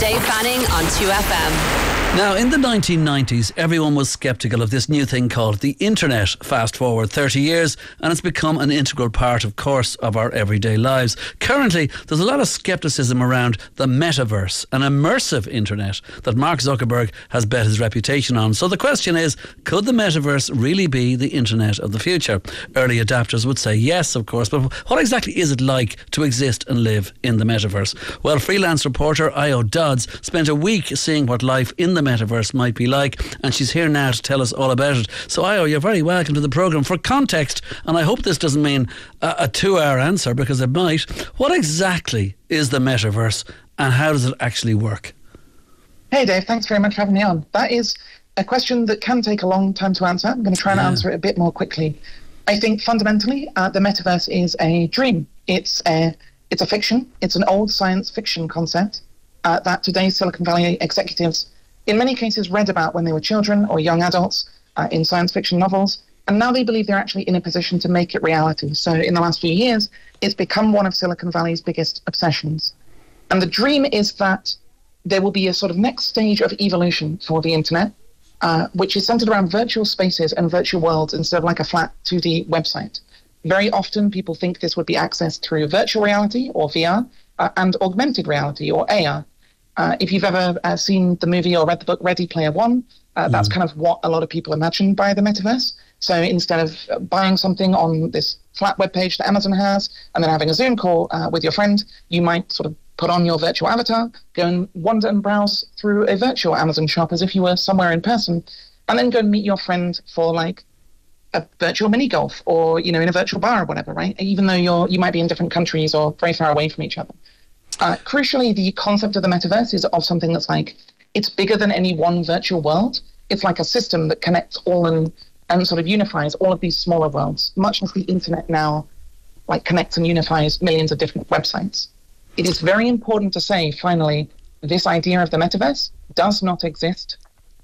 Dave Fanning on 2FM. Now, in the 1990s, everyone was skeptical of this new thing called the internet. Fast forward 30 years, and it's become an integral part, of course, of our everyday lives. Currently, there's a lot of skepticism around the metaverse, an immersive internet that Mark Zuckerberg has bet his reputation on. So the question is could the metaverse really be the internet of the future? Early adapters would say yes, of course, but what exactly is it like to exist and live in the metaverse? Well, freelance reporter Io Dodds spent a week seeing what life in the the metaverse might be like. And she's here now to tell us all about it. So, Io, you're very welcome to the programme. For context, and I hope this doesn't mean a, a two hour answer because it might, what exactly is the metaverse and how does it actually work? Hey, Dave, thanks very much for having me on. That is a question that can take a long time to answer. I'm going to try and yeah. answer it a bit more quickly. I think fundamentally, uh, the metaverse is a dream. It's a it's a fiction. It's an old science fiction concept uh, that today's Silicon Valley executives in many cases read about when they were children or young adults uh, in science fiction novels, and now they believe they're actually in a position to make it reality. So in the last few years, it's become one of Silicon Valley's biggest obsessions. And the dream is that there will be a sort of next stage of evolution for the internet, uh, which is centered around virtual spaces and virtual worlds instead of like a flat 2D website. Very often, people think this would be accessed through virtual reality or VR uh, and augmented reality or AR. Uh, if you've ever uh, seen the movie or read the book Ready Player One, uh, mm. that's kind of what a lot of people imagine by the metaverse. So instead of buying something on this flat web page that Amazon has and then having a Zoom call uh, with your friend, you might sort of put on your virtual avatar, go and wander and browse through a virtual Amazon shop as if you were somewhere in person, and then go and meet your friend for like a virtual mini golf or you know in a virtual bar or whatever, right? Even though you're you might be in different countries or very far away from each other. Uh, crucially, the concept of the metaverse is of something that's like it's bigger than any one virtual world. It's like a system that connects all and and sort of unifies all of these smaller worlds, much as the internet now like connects and unifies millions of different websites. It is very important to say, finally, this idea of the metaverse does not exist.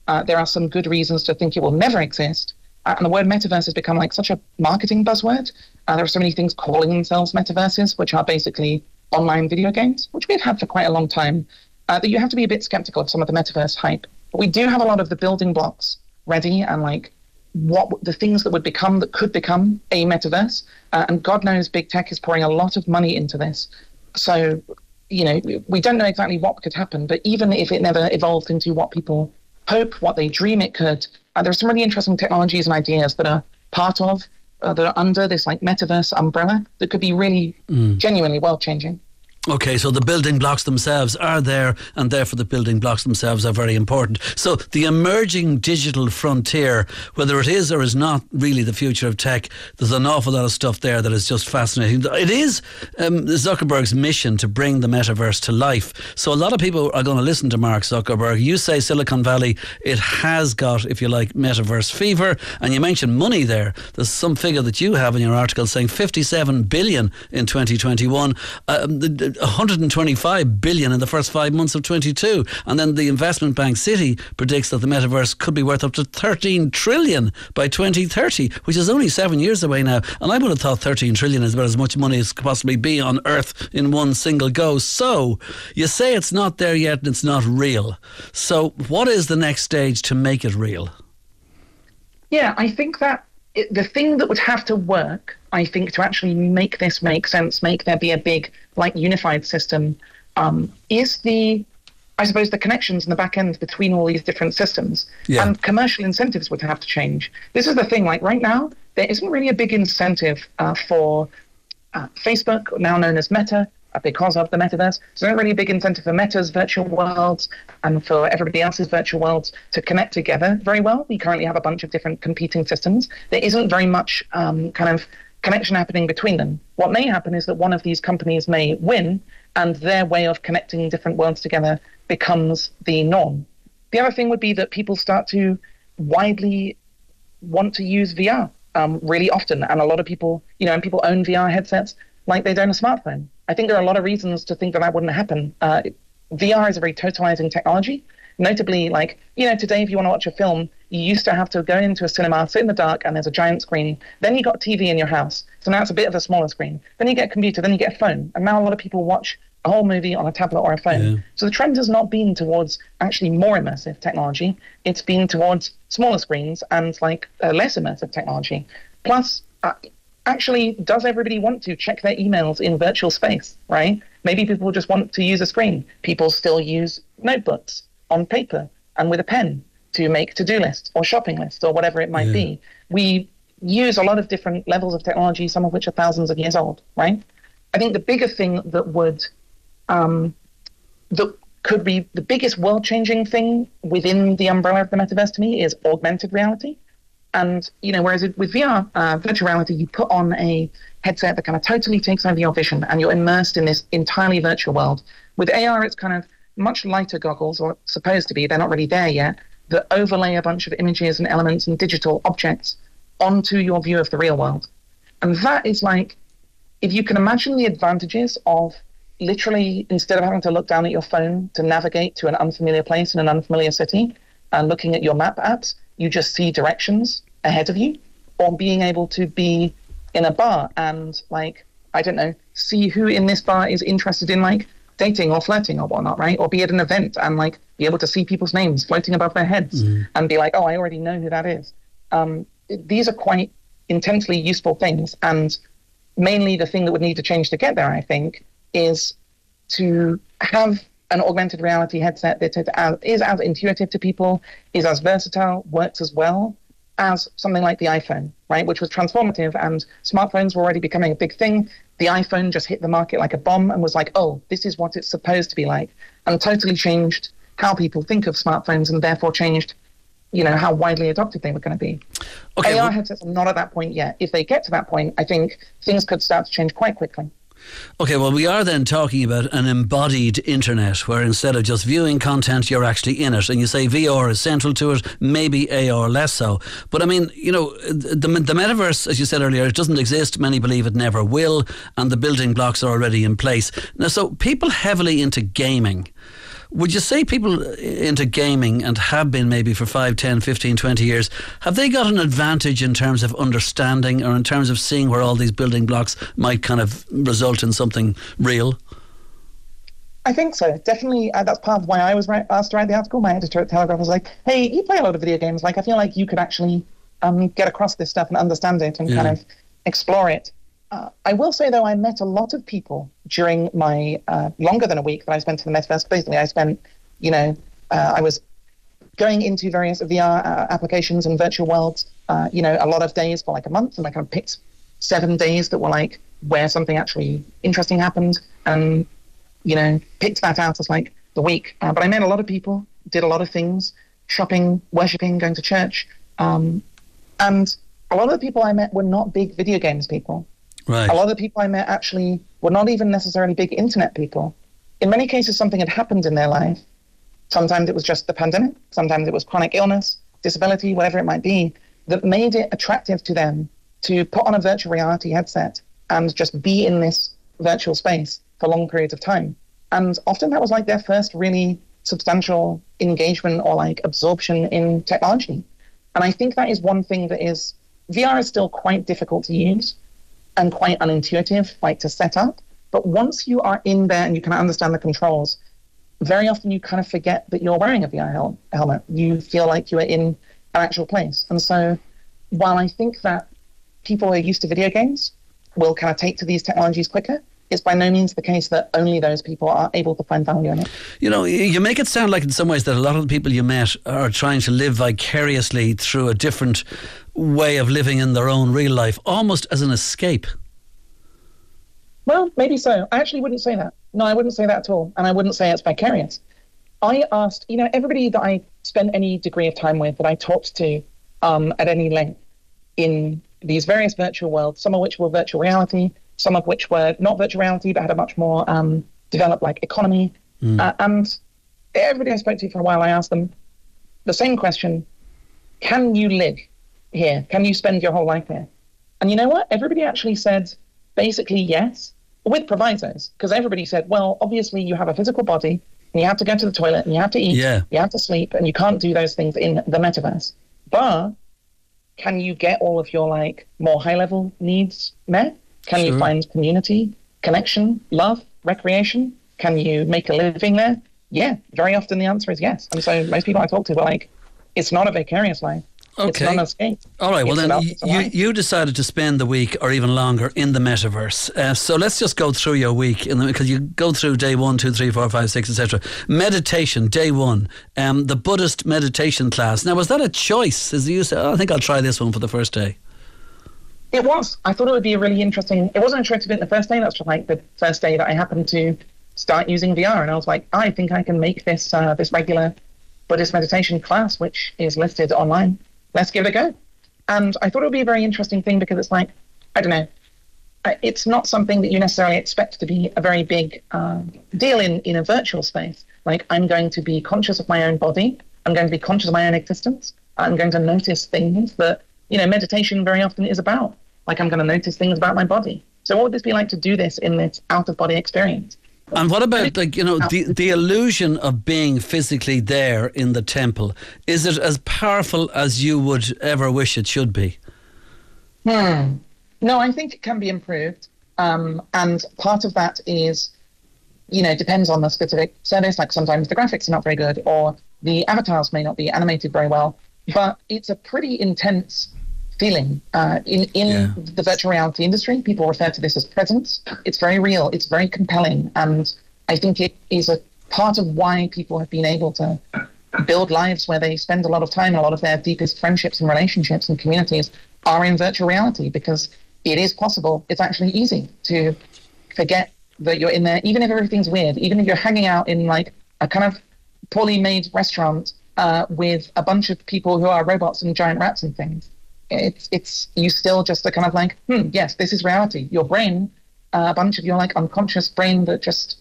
Uh, there are some good reasons to think it will never exist. Uh, and the word metaverse has become like such a marketing buzzword. Uh, there are so many things calling themselves metaverses, which are basically online video games, which we've had for quite a long time, uh, that you have to be a bit skeptical of some of the metaverse hype. But we do have a lot of the building blocks ready and like what the things that would become, that could become a metaverse. Uh, and God knows big tech is pouring a lot of money into this. So, you know, we don't know exactly what could happen, but even if it never evolved into what people hope, what they dream it could, uh, there are some really interesting technologies and ideas that are part of that are under this like metaverse umbrella that could be really mm. genuinely world changing. Okay, so the building blocks themselves are there, and therefore the building blocks themselves are very important. So the emerging digital frontier, whether it is or is not really the future of tech, there's an awful lot of stuff there that is just fascinating. It is um, Zuckerberg's mission to bring the metaverse to life. So a lot of people are going to listen to Mark Zuckerberg. You say Silicon Valley, it has got, if you like, metaverse fever, and you mentioned money there. There's some figure that you have in your article saying 57 billion in 2021. Um, the, 125 billion in the first five months of 22. And then the investment bank Citi predicts that the metaverse could be worth up to 13 trillion by 2030, which is only seven years away now. And I would have thought 13 trillion is about as much money as could possibly be on Earth in one single go. So you say it's not there yet and it's not real. So what is the next stage to make it real? Yeah, I think that it, the thing that would have to work, I think, to actually make this make sense, make there be a big, like, unified system, um, is the, I suppose, the connections and the back ends between all these different systems. Yeah. And commercial incentives would have to change. This is the thing, like, right now, there isn't really a big incentive uh, for uh, Facebook, now known as Meta, because of the metaverse. So, not really a big incentive for Meta's virtual worlds and for everybody else's virtual worlds to connect together very well. We currently have a bunch of different competing systems. There isn't very much um, kind of connection happening between them. What may happen is that one of these companies may win, and their way of connecting different worlds together becomes the norm. The other thing would be that people start to widely want to use VR um, really often, and a lot of people, you know, and people own VR headsets like they don't a smartphone. I think there are a lot of reasons to think that that wouldn't happen. Uh, VR is a very totalizing technology. Notably, like, you know, today if you want to watch a film, you used to have to go into a cinema, sit in the dark, and there's a giant screen. Then you got TV in your house. So now it's a bit of a smaller screen. Then you get a computer, then you get a phone. And now a lot of people watch a whole movie on a tablet or a phone. Yeah. So the trend has not been towards actually more immersive technology. It's been towards smaller screens and like uh, less immersive technology. Plus, uh, actually, does everybody want to check their emails in virtual space, right? Maybe people just want to use a screen. People still use notebooks on paper and with a pen to make to-do lists or shopping lists or whatever it might Yeah. be. We use a lot of different levels of technology, some of which are thousands of years old, right? I think the bigger thing that would um, that could be the biggest world-changing thing within the umbrella of the metaverse to me is augmented reality. And you know, whereas with VR, uh, virtual reality, you put on a headset that kind of totally takes over your vision, and you're immersed in this entirely virtual world. With AR, it's kind of much lighter goggles, or supposed to be. They're not really there yet. That overlay a bunch of images and elements and digital objects onto your view of the real world, and that is like, if you can imagine the advantages of literally instead of having to look down at your phone to navigate to an unfamiliar place in an unfamiliar city and looking at your map apps, you just see directions ahead of you, or being able to be in a bar and like I don't know, see who in this bar is interested in like dating or flirting or whatnot, right? Or be at an event and like be able to see people's names floating above their heads and be like, oh, I already know who that is. Um, these are quite intensely useful things, and mainly the thing that would need to change to get there, I think, is to have an augmented reality headset that is as intuitive to people, is as versatile, works as well as something like the iPhone, right, which was transformative, and smartphones were already becoming a big thing. The iPhone just hit the market like a bomb and was like, oh, this is what it's supposed to be like, and totally changed how people think of smartphones and therefore changed, you know, how widely adopted they were going to be. Okay, AR well- headsets are not at that point yet. If they get to that point, I think things could start to change quite quickly. Okay, well, we are then talking about an embodied internet where instead of just viewing content, you're actually in it. And you say VR is central to it, maybe AR less so. But I mean, you know, the, the metaverse, as you said earlier, it doesn't exist. Many believe it never will. And the building blocks are already in place. Now, so people heavily into gaming. Would you say people into gaming and have been maybe for 5, 10, 15, 20 years, have they got an advantage in terms of understanding or in terms of seeing where all these building blocks might kind of result in something real? I think so. Definitely, uh, that's part of why I was asked to write the article. My editor at Telegraph was like, "Hey, you play a lot of video games. Like, I feel like you could actually um, get across this stuff and understand it and Yeah. kind of explore it." Uh, I will say though, I met a lot of people during my uh, longer than a week that I spent in the metaverse. Basically, I spent, you know, uh, I was going into various VR uh, applications and virtual worlds. Uh, you know, a lot of days for like a month, and I kind of picked seven days that were like where something actually interesting happened, and you know, picked that out as like the week. Uh, but I met a lot of people, did a lot of things, shopping, worshipping, going to church. Um, and a lot of the people I met were not big video games people. Right. A lot of the people I met actually were not even necessarily big internet people. In many cases, something had happened in their life. Sometimes it was just the pandemic, sometimes it was chronic illness, disability, whatever it might be, that made it attractive to them to put on a virtual reality headset and just be in this virtual space for long periods of time. And often that was like their first really substantial engagement or like absorption in technology. And I think that is one thing that is VR is still quite difficult to use and quite unintuitive, like to set up. But once you are in there and you can understand the controls, very often you kind of forget that you're wearing a VR hel- helmet. You feel like you are in an actual place. And so while I think that people who are used to video games will kind of take to these technologies quicker, it's by no means the case that only those people are able to find value in it. You know, you you make it sound like in some ways that a lot of the people you met are trying to live vicariously through a different way of living in their own real life, almost as an escape. Well, maybe so. I actually wouldn't say that. No, I wouldn't say that at all. And I wouldn't say it's vicarious. I asked, you know, everybody that I spent any degree of time with, that I talked to um, at any length in these various virtual worlds, some of which were virtual reality, some of which were not virtual reality, but had a much more um, developed like economy. Uh, and everybody I spoke to for a while, I asked them the same question Can you live here? Can you spend your whole life here? And you know what? Everybody actually said basically yes, with provisos, because everybody said, well, obviously you have a physical body and you have to go to the toilet and you have to eat, Yeah. you have to sleep, and you can't do those things in the metaverse. But can you get all of your like more high level needs met? Can Sure. you find community, connection, love, recreation? can you make a living there? Yeah, very often the answer is yes. And so most people I talk to were like, it's not a vicarious life. Okay. It's not an escape. All right. Well, then you, you decided to spend the week or even longer in the metaverse. Uh, so let's just go through your week because you go through day one, two, three, four, five, six, etc. Meditation, day one, um, the Buddhist meditation class. Now, was that a choice? As you said, oh, I think I'll try this one for the first day. It was. I thought it would be a really interesting. It wasn't to it the first day. That's just like the first day that I happened to start using VR, and I was like, I think I can make this uh, this regular Buddhist meditation class, which is listed online. Let's give it a go. And I thought it would be a very interesting thing because it's like, I don't know, it's not something that you necessarily expect to be a very big uh, deal in, in a virtual space. Like, I'm going to be conscious of my own body. I'm going to be conscious of my own existence. I'm going to notice things that, you know, meditation very often is about. Like, I'm going to notice things about my body. So, what would this be like to do this in this out of body experience? And what about like you know the the illusion of being physically there in the temple? Is it as powerful as you would ever wish it should be? Hmm. No, I think it can be improved, um, and part of that is, you know, depends on the specific service. Like sometimes the graphics are not very good, or the avatars may not be animated very well. But it's a pretty intense feeling. Uh, in in yeah. the virtual reality industry, people refer to this as presence. It's very real. It's very compelling, and I think it is a part of why people have been able to build lives where they spend a lot of time. A lot of their deepest friendships and relationships and communities are in virtual reality because it is possible. It's actually easy to forget that you're in there, even if everything's weird. Even if you're hanging out in like a kind of poorly made restaurant uh, with a bunch of people who are robots and giant rats and things it's it's you still just are kind of like, hmm, yes, this is reality. Your brain, uh, a bunch of your like unconscious brain that just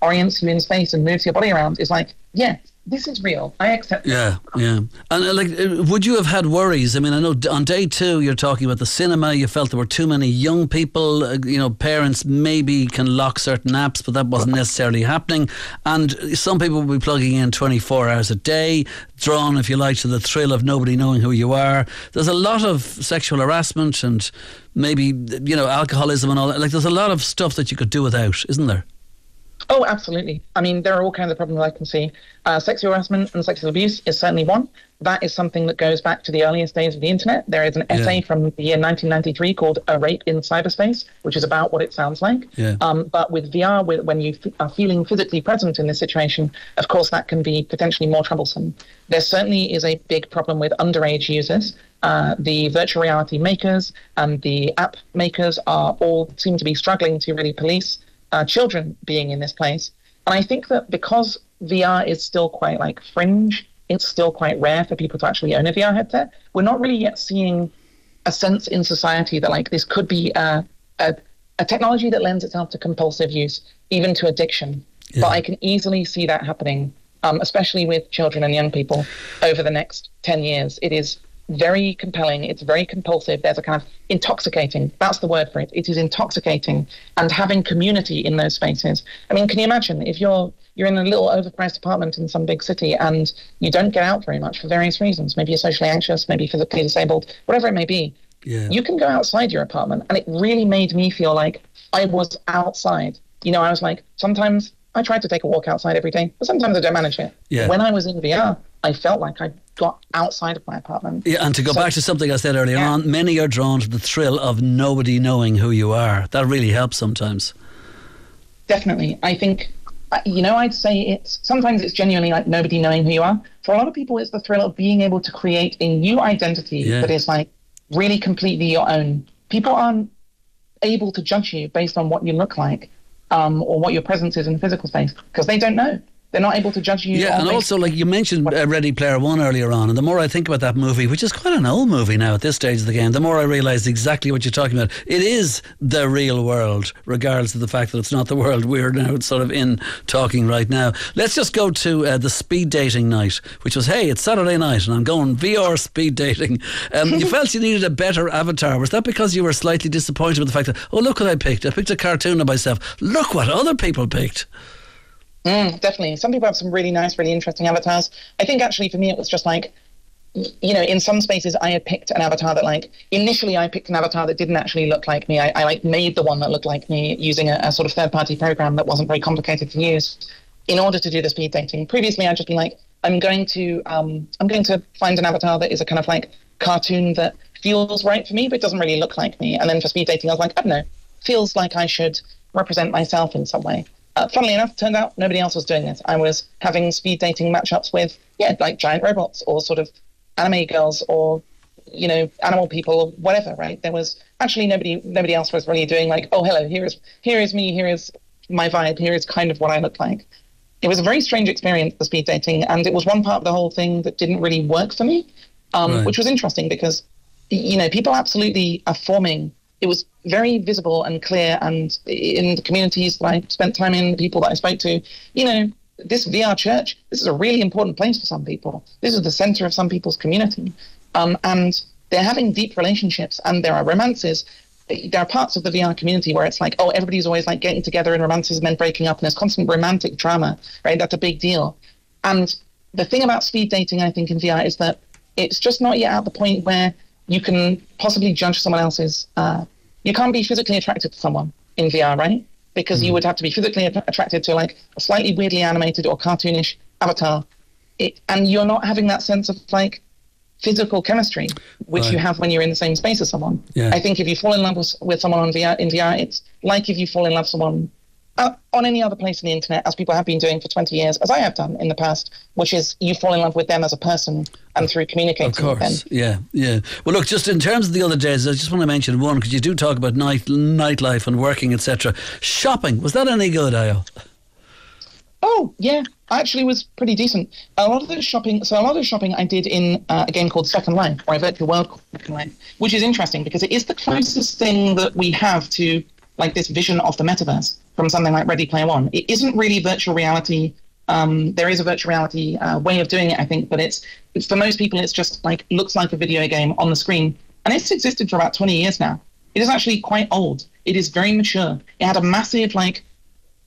orients you in space and moves your body around is like, yes, this is real. I accept. Yeah, yeah. And uh, like, uh, would you have had worries? I mean, I know on day two you're talking about the cinema. You felt there were too many young people. Uh, you know, parents maybe can lock certain apps, but that wasn't necessarily happening. And some people will be plugging in 24 hours a day, drawn, if you like, to the thrill of nobody knowing who you are. There's a lot of sexual harassment and maybe you know alcoholism and all that. Like, there's a lot of stuff that you could do without, isn't there? Oh, absolutely. I mean, there are all kinds of problems I can see. Uh, sexual harassment and sexual abuse is certainly one. That is something that goes back to the earliest days of the internet. There is an essay yeah. from the year 1993 called "A Rape in Cyberspace," which is about what it sounds like. Yeah. Um, but with VR, with, when you f- are feeling physically present in this situation, of course, that can be potentially more troublesome. There certainly is a big problem with underage users. Uh, the virtual reality makers and the app makers are all seem to be struggling to really police uh, children being in this place. And I think that because VR is still quite like fringe, it's still quite rare for people to actually own a VR headset. We're not really yet seeing a sense in society that like this could be a, a, a technology that lends itself to compulsive use, even to addiction. Yeah. But I can easily see that happening, um, especially with children and young people over the next 10 years. It is very compelling. It's very compulsive. There's a kind of intoxicating. That's the word for it. It is intoxicating, and having community in those spaces. I mean, can you imagine if you're you're in a little overpriced apartment in some big city and you don't get out very much for various reasons? Maybe you're socially anxious, maybe physically disabled, whatever it may be. Yeah. You can go outside your apartment, and it really made me feel like I was outside. You know, I was like, sometimes I tried to take a walk outside every day, but sometimes I don't manage it. Yeah. When I was in VR, I felt like I got outside of my apartment. Yeah, and to go so, back to something I said earlier yeah. on, many are drawn to the thrill of nobody knowing who you are. That really helps sometimes. Definitely. I think, you know, I'd say it's sometimes it's genuinely like nobody knowing who you are. For a lot of people, it's the thrill of being able to create a new identity yeah. that is like really completely your own. People aren't able to judge you based on what you look like um, or what your presence is in the physical space because they don't know they're not able to judge you. Yeah, and also like you mentioned uh, Ready Player One earlier on, and the more I think about that movie, which is quite an old movie now at this stage of the game, the more I realise exactly what you're talking about. It is the real world, regardless of the fact that it's not the world we're now sort of in talking right now. Let's just go to uh, the speed dating night, which was hey, it's Saturday night, and I'm going VR speed dating. Um, you felt you needed a better avatar. Was that because you were slightly disappointed with the fact that oh look what I picked? I picked a cartoon of myself. Look what other people picked. Mm, definitely. Some people have some really nice, really interesting avatars. I think actually for me, it was just like you know, in some spaces, I had picked an avatar that, like, initially I picked an avatar that didn't actually look like me. I, I like made the one that looked like me using a, a sort of third-party program that wasn't very complicated to use in order to do the speed dating. Previously, I'd just been like, I'm going to, um, I'm going to find an avatar that is a kind of like cartoon that feels right for me, but doesn't really look like me. And then for speed dating, I was like, I don't know, feels like I should represent myself in some way. Uh, funnily enough, turned out nobody else was doing it. I was having speed dating matchups with, yeah, like giant robots or sort of anime girls or you know animal people or whatever right there was actually nobody nobody else was really doing like oh hello here is here is me here is my vibe here is kind of what i look like it was a very strange experience the speed dating and it was one part of the whole thing that didn't really work for me um, right. which was interesting because you know people absolutely are forming it was very visible and clear and in the communities that i spent time in the people that i spoke to you know this VR church, this is a really important place for some people. This is the center of some people's community. Um, and they're having deep relationships and there are romances. There are parts of the VR community where it's like, oh, everybody's always like getting together in romances and then breaking up, and there's constant romantic drama, right? That's a big deal. And the thing about speed dating, I think, in VR is that it's just not yet at the point where you can possibly judge someone else's. Uh, you can't be physically attracted to someone in VR, right? because mm. you would have to be physically attracted to like a slightly weirdly animated or cartoonish avatar. It, and you're not having that sense of like physical chemistry, which right. you have when you're in the same space as someone. Yeah. I think if you fall in love with, with someone on VR, in VR, it's like if you fall in love with someone uh, on any other place on the internet, as people have been doing for 20 years, as I have done in the past, which is you fall in love with them as a person and through communicating with them. of course. Yeah, yeah. Well, look, just in terms of the other days, I just want to mention one because you do talk about night nightlife and working, etc. Shopping was that any good, Io? Oh yeah, I actually was pretty decent. A lot of the shopping, so a lot of the shopping I did in uh, a game called Second Life, or a virtual world called Second Life, which is interesting because it is the closest thing that we have to like this vision of the metaverse from something like Ready Player One. It isn't really virtual reality. Um, there is a virtual reality uh, way of doing it, I think, but it's, it's for most people, it's just like looks like a video game on the screen, and it's existed for about 20 years now. It is actually quite old. It is very mature. It had a massive like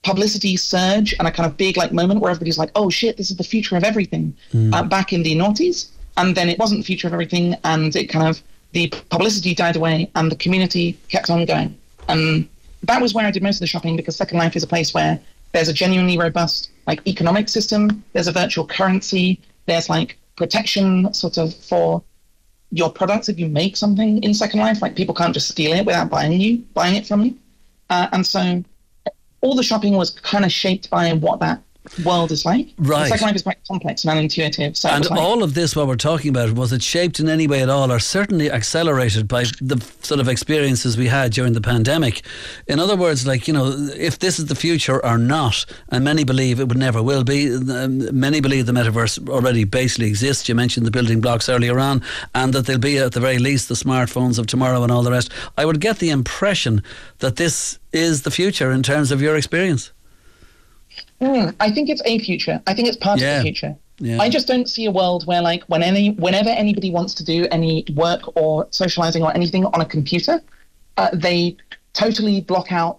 publicity surge and a kind of big like moment where everybody's like, "Oh shit, this is the future of everything." Mm. Uh, back in the noughties, and then it wasn't the future of everything, and it kind of the publicity died away, and the community kept on going. And that was where I did most of the shopping because Second Life is a place where there's a genuinely robust like economic system. There's a virtual currency. There's like protection sort of for your products if you make something in Second Life. Like people can't just steal it without buying you buying it from you. Uh, and so all the shopping was kind of shaped by what that world is like. Right. Second Life is quite complex and unintuitive. So and like, all of this, what we're talking about, was it shaped in any way at all, or certainly accelerated by the sort of experiences we had during the pandemic? In other words, like you know, if this is the future or not, and many believe it would never will be. Um, many believe the metaverse already basically exists. You mentioned the building blocks earlier on, and that there'll be at the very least the smartphones of tomorrow and all the rest. I would get the impression that this is the future in terms of your experience. Mm, I think it's a future. I think it's part yeah. of the future. Yeah. I just don't see a world where, like, when any, whenever anybody wants to do any work or socializing or anything on a computer, uh, they totally block out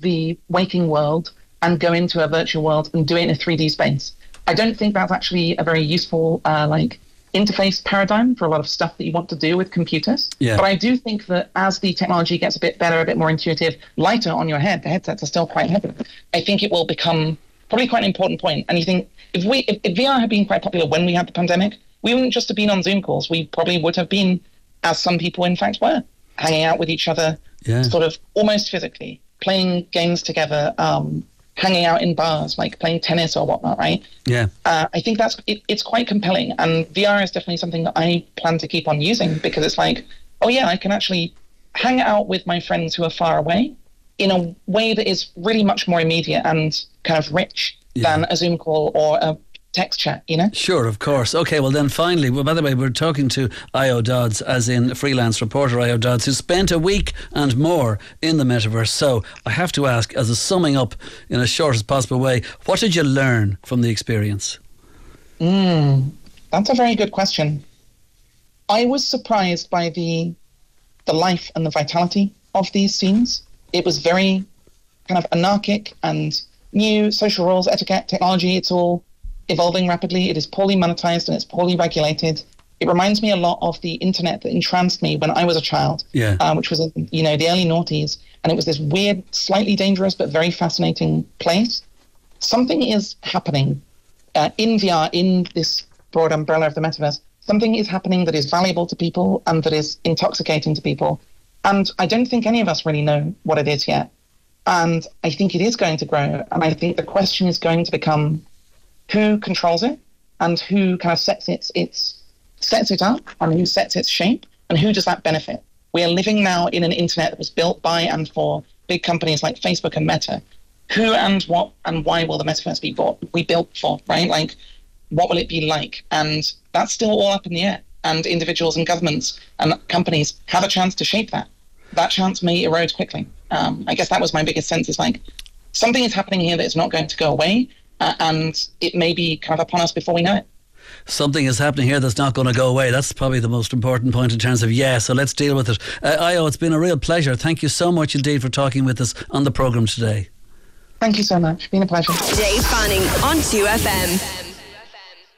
the waking world and go into a virtual world and do it in a 3D space. I don't think that's actually a very useful, uh, like, interface paradigm for a lot of stuff that you want to do with computers. Yeah. But I do think that as the technology gets a bit better, a bit more intuitive, lighter on your head, the headsets are still quite heavy. I think it will become probably quite an important point. And you think if we if, if VR had been quite popular when we had the pandemic, we wouldn't just have been on Zoom calls. We probably would have been, as some people in fact were, hanging out with each other, yeah. sort of almost physically, playing games together, um, hanging out in bars, like playing tennis or whatnot, right? Yeah. Uh, I think that's it, it's quite compelling, and VR is definitely something that I plan to keep on using because it's like, oh yeah, I can actually hang out with my friends who are far away in a way that is really much more immediate and kind of rich yeah. than a Zoom call or a text chat, you know? Sure, of course. Okay, well, then finally, well, by the way, we're talking to Io Dodds, as in freelance reporter Io Dodds, who spent a week and more in the metaverse. So I have to ask, as a summing up in as short as possible way, what did you learn from the experience? Mm, that's a very good question. I was surprised by the the life and the vitality of these scenes it was very kind of anarchic and new social rules, etiquette, technology. It's all evolving rapidly. It is poorly monetized and it's poorly regulated. It reminds me a lot of the internet that entranced me when I was a child, Yeah. um, which was in, you know the early noughties, and it was this weird, slightly dangerous but very fascinating place. Something is happening uh, in VR in this broad umbrella of the metaverse. Something is happening that is valuable to people and that is intoxicating to people, and I don't think any of us really know what it is yet. And I think it is going to grow, and I think the question is going to become who controls it and who kind of sets its its sets it up and who sets its shape and who does that benefit. We are living now in an internet that was built by and for big companies like Facebook and Meta. Who and what and why will the metaverse be bought, we built for, right? Like, what will it be like? And that's still all up in the air. And individuals and governments and companies have a chance to shape that. That chance may erode quickly. Um, I guess that was my biggest sense is like something is happening here that is not going to go away, uh, and it may be kind of upon us before we know it. Something is happening here that's not going to go away. That's probably the most important point in terms of yeah. So let's deal with it. Uh, Io, it's been a real pleasure. Thank you so much indeed for talking with us on the programme today. Thank you so much. Been a pleasure. Dave Fanning on 2FM.